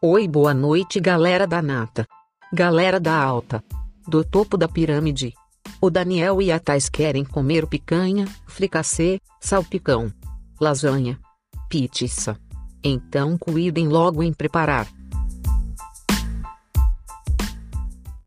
Oi, boa noite, galera da nata. Galera da alta. Do topo da pirâmide. O Daniel e a Thais querem comer picanha, fricassê, salpicão, lasanha, pizza. Então cuidem logo em preparar.